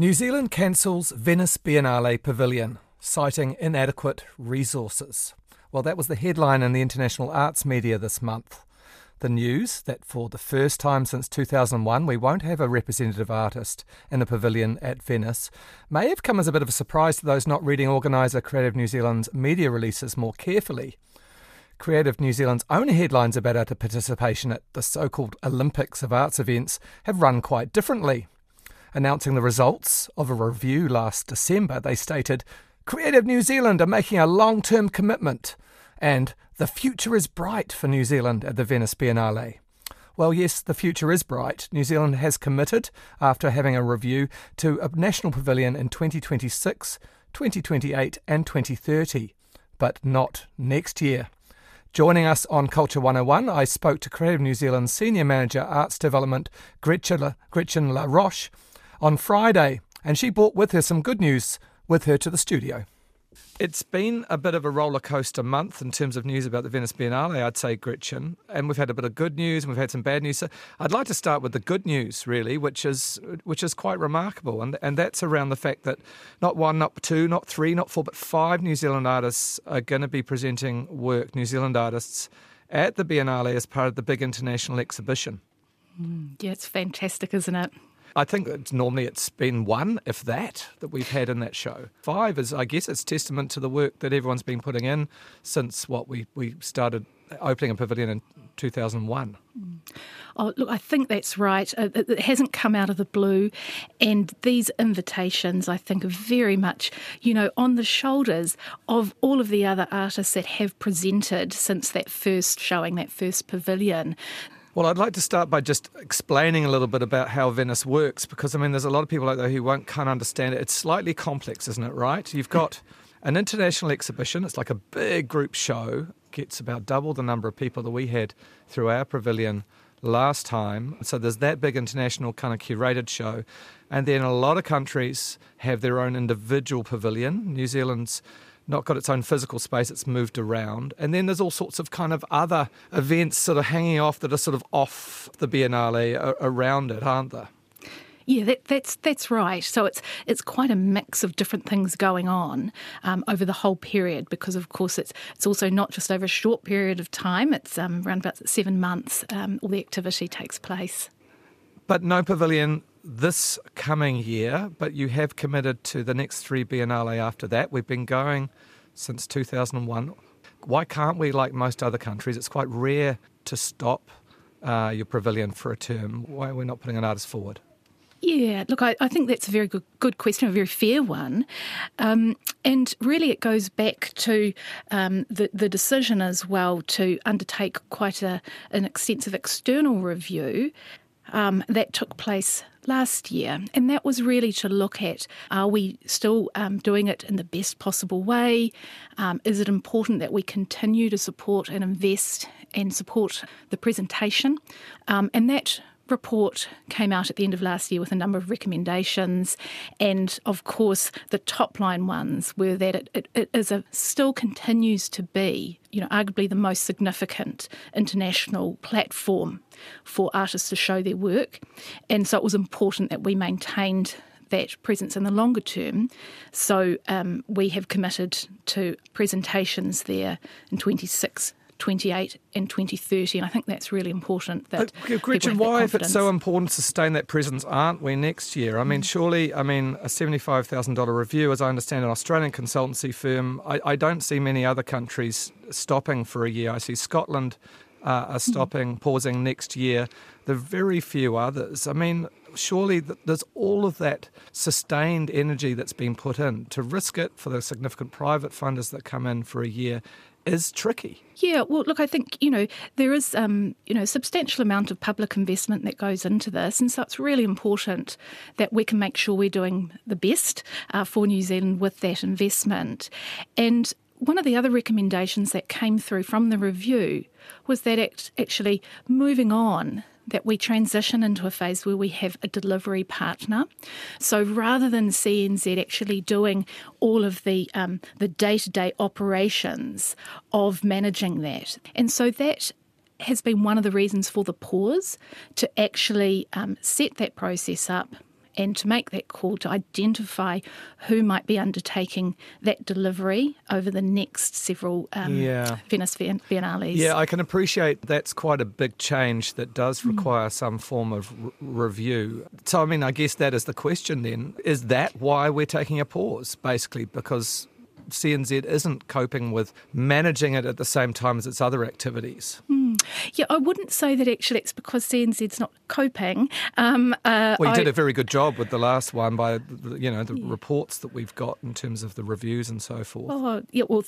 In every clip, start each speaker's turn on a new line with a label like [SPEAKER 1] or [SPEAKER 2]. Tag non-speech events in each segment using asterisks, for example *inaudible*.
[SPEAKER 1] New Zealand cancels Venice Biennale Pavilion, citing inadequate resources. Well, that was the headline in the international arts media this month. The news that for the first time since 2001 we won't have a representative artist in the pavilion at Venice may have come as a bit of a surprise to those not reading organiser Creative New Zealand's media releases more carefully. Creative New Zealand's own headlines about our participation at the so called Olympics of arts events have run quite differently. Announcing the results of a review last December, they stated Creative New Zealand are making a long term commitment and the future is bright for New Zealand at the Venice Biennale. Well, yes, the future is bright. New Zealand has committed, after having a review, to a national pavilion in 2026, 2028, and 2030, but not next year. Joining us on Culture 101, I spoke to Creative New Zealand's Senior Manager Arts Development, Gretchen, Gretchen La on Friday, and she brought with her some good news with her to the studio. It's been a bit of a roller coaster month in terms of news about the Venice Biennale, I'd say, Gretchen. And we've had a bit of good news and we've had some bad news. So I'd like to start with the good news, really, which is which is quite remarkable. And and that's around the fact that not one, not two, not three, not four, but five New Zealand artists are going to be presenting work, New Zealand artists, at the Biennale as part of the big international exhibition.
[SPEAKER 2] Mm, yeah, it's fantastic, isn't it?
[SPEAKER 1] I think it's normally it's been one, if that, that we've had in that show. Five is, I guess, it's testament to the work that everyone's been putting in since what we, we started opening a pavilion in 2001.
[SPEAKER 2] Oh, look, I think that's right. Uh, it hasn't come out of the blue. And these invitations, I think, are very much, you know, on the shoulders of all of the other artists that have presented since that first showing, that first pavilion.
[SPEAKER 1] Well, I'd like to start by just explaining a little bit about how Venice works because, I mean, there's a lot of people out there who won't can't understand it. It's slightly complex, isn't it, right? You've got an international exhibition, it's like a big group show, gets about double the number of people that we had through our pavilion last time. So there's that big international kind of curated show. And then a lot of countries have their own individual pavilion. New Zealand's not got its own physical space, it's moved around. And then there's all sorts of kind of other events sort of hanging off that are sort of off the Biennale around it, aren't there?
[SPEAKER 2] Yeah, that, that's that's right. So it's it's quite a mix of different things going on um, over the whole period because, of course, it's it's also not just over a short period of time. It's um, around about seven months. Um, all the activity takes place.
[SPEAKER 1] But no pavilion this coming year, but you have committed to the next three Biennale after that. We've been going since 2001. Why can't we, like most other countries? It's quite rare to stop uh, your pavilion for a term. Why are we not putting an artist forward?
[SPEAKER 2] Yeah, look, I, I, think that's a very good, good question, a very fair one. Um, and really, it goes back to um, the, the decision as well to undertake quite a, an extensive external review um, that took place last year. And that was really to look at are we still um, doing it in the best possible way? Um, is it important that we continue to support and invest and support the presentation? Um, and that report came out at the end of last year with a number of recommendations, and of course, the top line ones were that it, it, it is a still continues to be, you know, arguably the most significant international platform for artists to show their work, and so it was important that we maintained that presence in the longer term. So um, we have committed to presentations there in 26 28 and 2030. And I think that's really important. That
[SPEAKER 1] but, Gretchen, why, if it's so important to sustain that presence, aren't we next year? I mean, mm. surely, I mean, a $75,000 review, as I understand, an Australian consultancy firm, I, I, don't see many other countries stopping for a year. I see Scotland uh, are mm. stopping, mm. pausing next year. There are very few others. I mean, surely there's all of that sustained energy that's been put in to risk it for the significant private funders that come in for a year is tricky.
[SPEAKER 2] Yeah, well, look, I think you know there is um, you know a substantial amount of public investment that goes into this, and so it's really important that we can make sure we're doing the best uh, for New Zealand with that investment. And one of the other recommendations that came through from the review was that act- actually moving on that we transition into a phase where we have a delivery partner. So rather than CNZ actually doing all of the um, the day to day operations of managing that, and so that has been one of the reasons for the pause to actually um, set that process up and to make that call to identify who might be undertaking that delivery over the next several um, yeah. Venice Biennales.
[SPEAKER 1] Yeah, I can appreciate that's quite a big change that does hmm. require mm. some form of r- review. So, I mean, I guess that is the question then. Is that why we're taking a pause, basically? Because CNZ isn't coping with managing it at the same time as its other activities.
[SPEAKER 2] Mm. Yeah, I wouldn't say that actually it's because CNZ's not coping. Um,
[SPEAKER 1] uh, well, you I, did a very good job with the last one by you know the yeah. reports that we've got in terms of the reviews and so forth.
[SPEAKER 2] Oh, yeah. Well,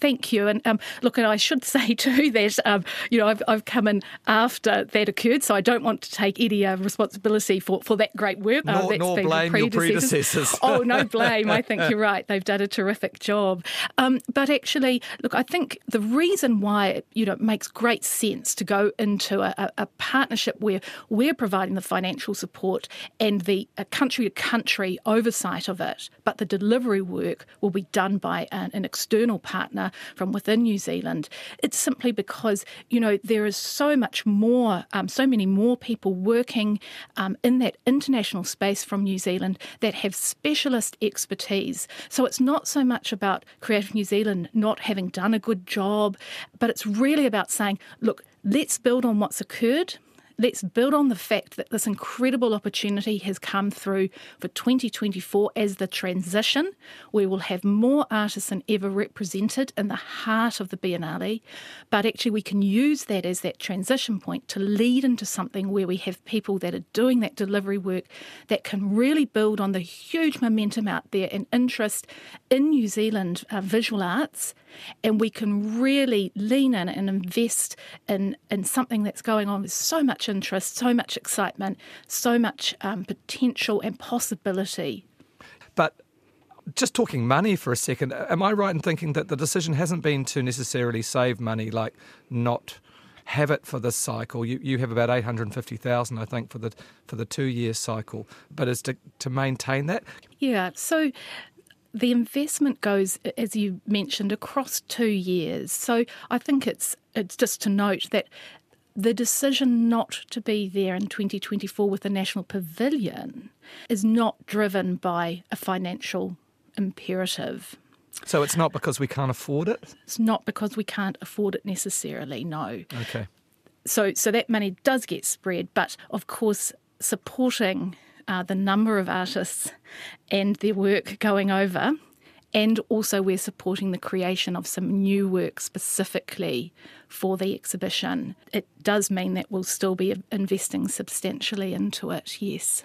[SPEAKER 2] thank you. And um, look, and I should *laughs* say too that um, you know I've, I've come in after that occurred, so I don't want to take any uh, responsibility for, for that great work.
[SPEAKER 1] Uh, nor, nor blame your predecessors. *laughs*
[SPEAKER 2] oh no, *laughs* blame. I think you're right. They've done a terrific job. Um, but actually, look, I think the reason why you know it makes great sense to go into a, a partnership where we're providing the financial support and the country to country oversight of it, but the delivery work will be done by an, an external partner from within New Zealand. It's simply because you know there is so much more, um, so many more people working um, in that international space from New Zealand that have specialist expertise. So it's not so much about Creative New Zealand not having done a good job, but it's really about saying, look, let's build on what's occurred let's build on the fact that this incredible opportunity has come through for 2024 as the transition. We will have more artists than ever represented in the heart of the Biennale, but actually we can use that as that transition point to lead into something where we have people that are doing that delivery work that can really build on the huge momentum out there and interest in New Zealand uh, visual arts and we can really lean in and invest in, in something that's going on with so much interest, so much excitement, so much um, potential and possibility.
[SPEAKER 1] But just talking money for a second, am I right in thinking that the decision hasn't been to necessarily save money, like not have it for this cycle? You, you have about eight hundred and fifty thousand, I think, for the for the two year cycle, but is to to maintain that.
[SPEAKER 2] Yeah. So the investment goes, as you mentioned, across two years. So I think it's it's just to note that the decision not to be there in 2024 with the National Pavilion is not driven by a financial imperative.
[SPEAKER 1] So it's not because we can't afford it?
[SPEAKER 2] It's not because we can't afford it necessarily, no.
[SPEAKER 1] Okay.
[SPEAKER 2] So so that money does get spread, but of course supporting uh, the number of artists and their work going over. And also, we're supporting the creation of some new work specifically for the exhibition. It does mean that we'll still be investing substantially into it, yes.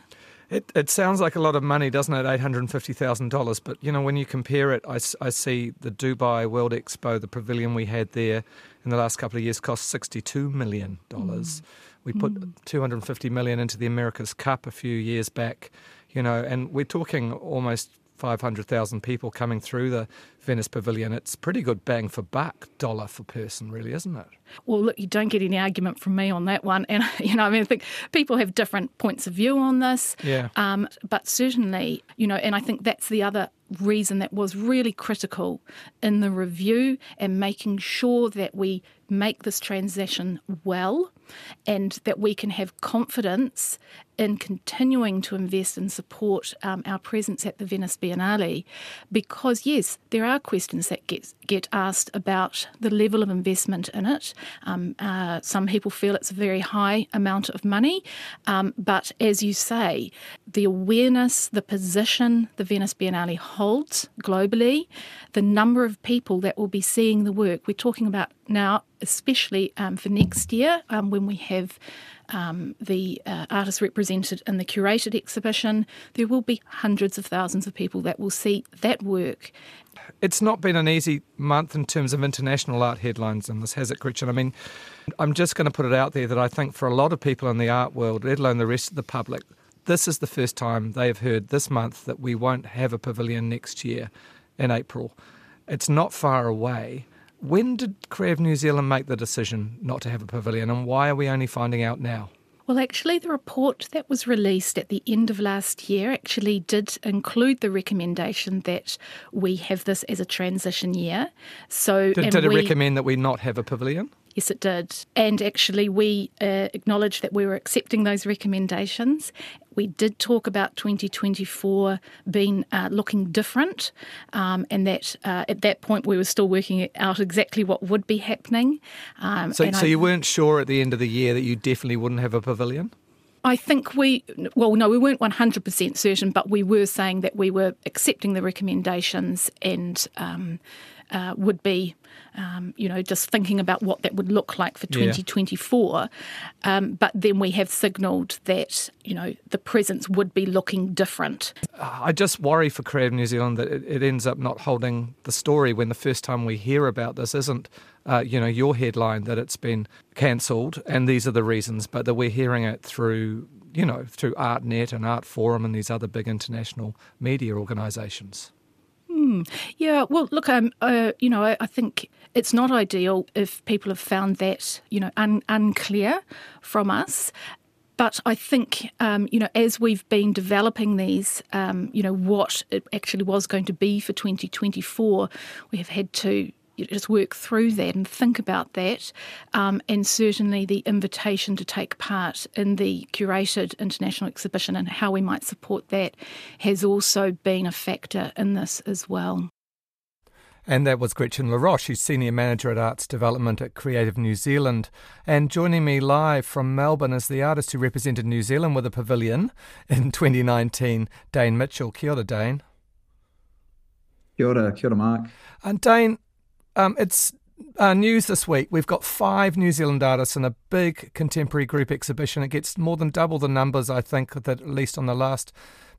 [SPEAKER 1] It, it sounds like a lot of money, doesn't it? $850,000. But, you know, when you compare it, I, I see the Dubai World Expo, the pavilion we had there in the last couple of years cost $62 million. Mm. We put mm. 250 million into the America's Cup a few years back, you know, and we're talking almost 500,000 people coming through the Venice Pavilion. It's pretty good bang for buck dollar for person, really, isn't it?
[SPEAKER 2] Well, look, you don't get any argument from me on that one. And, *laughs* you know, I mean, I think people have different points of view on this.
[SPEAKER 1] Yeah.
[SPEAKER 2] Um, but certainly, you know, and I think that's the other reason that was really critical in the review and making sure that we make this transition well and that we can have confidence in continuing to invest and support um, our presence at the Venice Biennale. Because, yes, there are questions that get, get asked about the level of investment in it. Um, uh, some people feel it's a very high amount of money, um, but as you say, the awareness, the position the Venice Biennale holds globally, the number of people that will be seeing the work, we're talking about now, especially um, for next year um, when we have um, the uh, artists represented in the curated exhibition, there will be hundreds of thousands of people that will see that work.
[SPEAKER 1] It's not been an easy month in terms of international art headlines in this, has it, Gretchen? I mean, I'm just going to put it out there that I think for a lot of people in the art world, let alone the rest of the public, this is the first time they have heard this month that we won't have a pavilion next year in April. It's not far away. When did Creative New Zealand make the decision not to have a pavilion, and why are we only finding out now?
[SPEAKER 2] Well, actually, the report that was released at the end of last year actually did include the recommendation that we have this as a transition year. So,
[SPEAKER 1] did, did it we, recommend that we not have a pavilion?
[SPEAKER 2] Yes, it did. And actually, we uh, acknowledged that we were accepting those recommendations. We did talk about 2024 being uh, looking different, um, and that uh, at that point we were still working out exactly what would be happening.
[SPEAKER 1] Um, so, so I, you weren't sure at the end of the year that you definitely wouldn't have a pavilion?
[SPEAKER 2] I think we, well, no, we weren't 100% certain, but we were saying that we were accepting the recommendations and um, uh, would be, um, you know, just thinking about what that would look like for 2024. Yeah. Um, but then we have signalled that, you know, the presence would be looking different.
[SPEAKER 1] I just worry for Creative New Zealand that it, it ends up not holding the story when the first time we hear about this isn't uh, you know, your headline that it's been cancelled and these are the reasons, but that we're hearing it through, you know, through ArtNet and Artforum and these other big international media organisations.
[SPEAKER 2] Hmm. Yeah, well, look, um, uh, you know, I, I, think it's not ideal if people have found that, you know, un- unclear from us. But I think, um, you know, as we've been developing these, um, you know, what it actually was going to be for 2024, we have had to just work through that and think about that. Um, and certainly the invitation to take part in the curated international exhibition and how we might support that has also been a factor in this as well.
[SPEAKER 1] And that was Gretchen LaRoche, who's Senior Manager at Arts Development at Creative New Zealand. And joining me live from Melbourne is the artist who represented New Zealand with a pavilion in *laughs* 2019, Dane Mitchell. Kia ora, Dane.
[SPEAKER 3] Kia ora, kia ora, Mark.
[SPEAKER 1] And Dane, um, it's uh, news this week. We've got five New Zealand artists in a big contemporary group exhibition. It gets more than double the numbers, I think, that at least on the last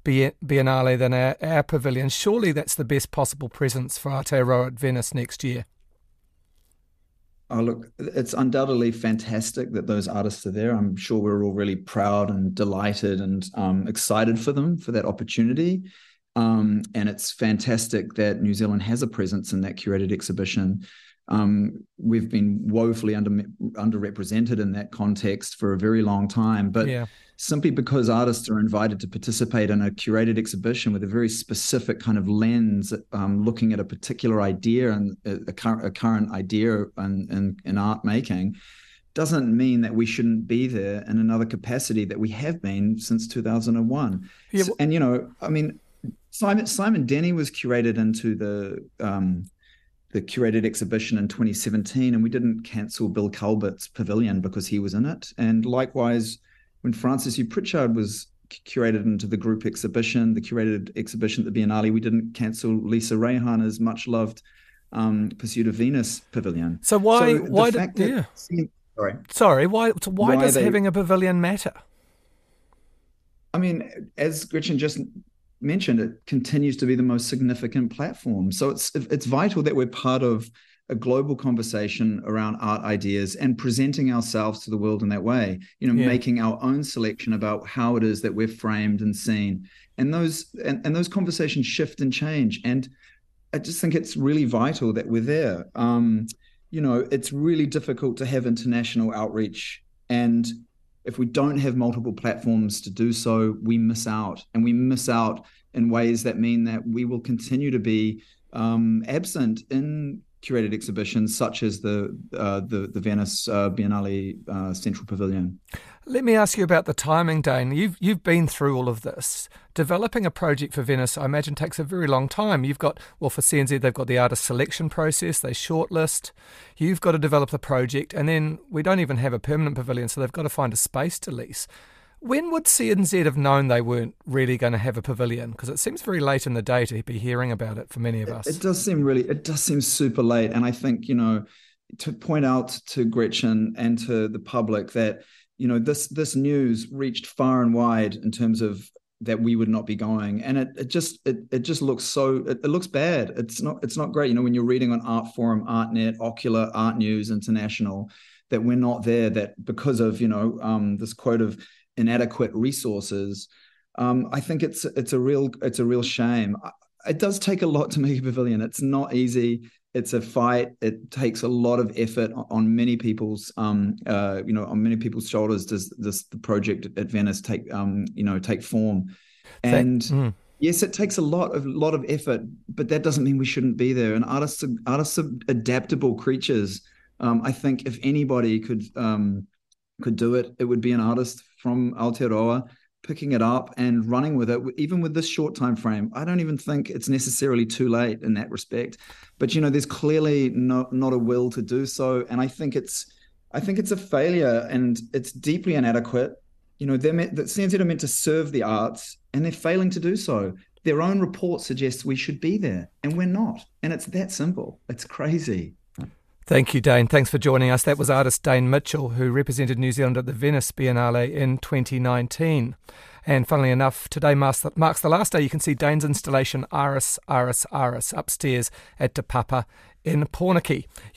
[SPEAKER 1] Biennale than our, our pavilion. Surely that's the best possible presence for Aotearoa at Venice next year.
[SPEAKER 3] Oh, look, it's undoubtedly fantastic that those artists are there. I'm sure we're all really proud and delighted and um, excited for them for that opportunity. Um, and it's fantastic that New Zealand has a presence in that curated exhibition. Um, we've been woefully under underrepresented in that context for a very long time, but yeah. simply because artists are invited to participate in a curated exhibition with a very specific kind of lens, um, looking at a particular idea and a, a, current, a current idea in, in, in art making, doesn't mean that we shouldn't be there in another capacity that we have been since 2001. Yeah, and you know, I mean, Simon Simon Denny was curated into the um, the curated exhibition in 2017, and we didn't cancel Bill Culbert's pavilion because he was in it. And likewise, when Francis Upritchard was curated into the group exhibition, the curated exhibition at the Biennale, we didn't cancel Lisa Reihana's much loved um, Pursuit of Venus pavilion.
[SPEAKER 1] So why so why did, yeah. sorry sorry why why, why does they, having a pavilion matter?
[SPEAKER 3] I mean, as Gretchen just mentioned, it continues to be the most significant platform. So it's it's vital that we're part of a global conversation around art ideas and presenting ourselves to the world in that way. You know, yeah. making our own selection about how it is that we're framed and seen. And those and, and those conversations shift and change. And I just think it's really vital that we're there. Um, you know, it's really difficult to have international outreach and if we don't have multiple platforms to do so, we miss out, and we miss out in ways that mean that we will continue to be um, absent in curated exhibitions such as the uh, the, the Venice uh, Biennale uh, Central Pavilion.
[SPEAKER 1] Let me ask you about the timing, Dane. You've you've been through all of this. Developing a project for Venice, I imagine, takes a very long time. You've got well for CNZ, they've got the artist selection process. They shortlist. You've got to develop the project, and then we don't even have a permanent pavilion, so they've got to find a space to lease. When would CNZ have known they weren't really going to have a pavilion? Because it seems very late in the day to be hearing about it for many of us.
[SPEAKER 3] It, it does seem really. It does seem super late, and I think you know to point out to Gretchen and to the public that you know this this news reached far and wide in terms of that we would not be going and it, it just it, it just looks so it, it, looks bad it's not it's not great you know when you're reading on art Artforum artnet Ocula art news international that we're not there that because of you know um, this quote of inadequate resources um, i think it's it's a real it's a real shame it does take a lot to make a pavilion it's not easy it's a fight. It takes a lot of effort on many people's, um, uh, you know, on many people's shoulders. Does this the project at Venice take, um, you know, take form? And mm. yes, it takes a lot of lot of effort, but that doesn't mean we shouldn't be there. And artists, are, artists are adaptable creatures. Um, I think if anybody could um, could do it, it would be an artist from Aotearoa picking it up and running with it, even with this short time frame. I don't even think it's necessarily too late in that respect. But you know, there's clearly no, not a will to do so, and I think it's I think it's a failure and it's deeply inadequate. You know, they're meant, that CNZ are meant to serve the arts, and they're failing to do so. Their own report suggests we should be there, and we're not. And it's that simple. It's crazy.
[SPEAKER 1] Thank you, Dane. Thanks for joining us. That was artist Dane Mitchell, who represented New Zealand at the Venice Biennale in 2019. And funnily enough, today marks the, last day you can see Dane's installation Aris, Aris, Aris upstairs at Te Papa in Pōneke.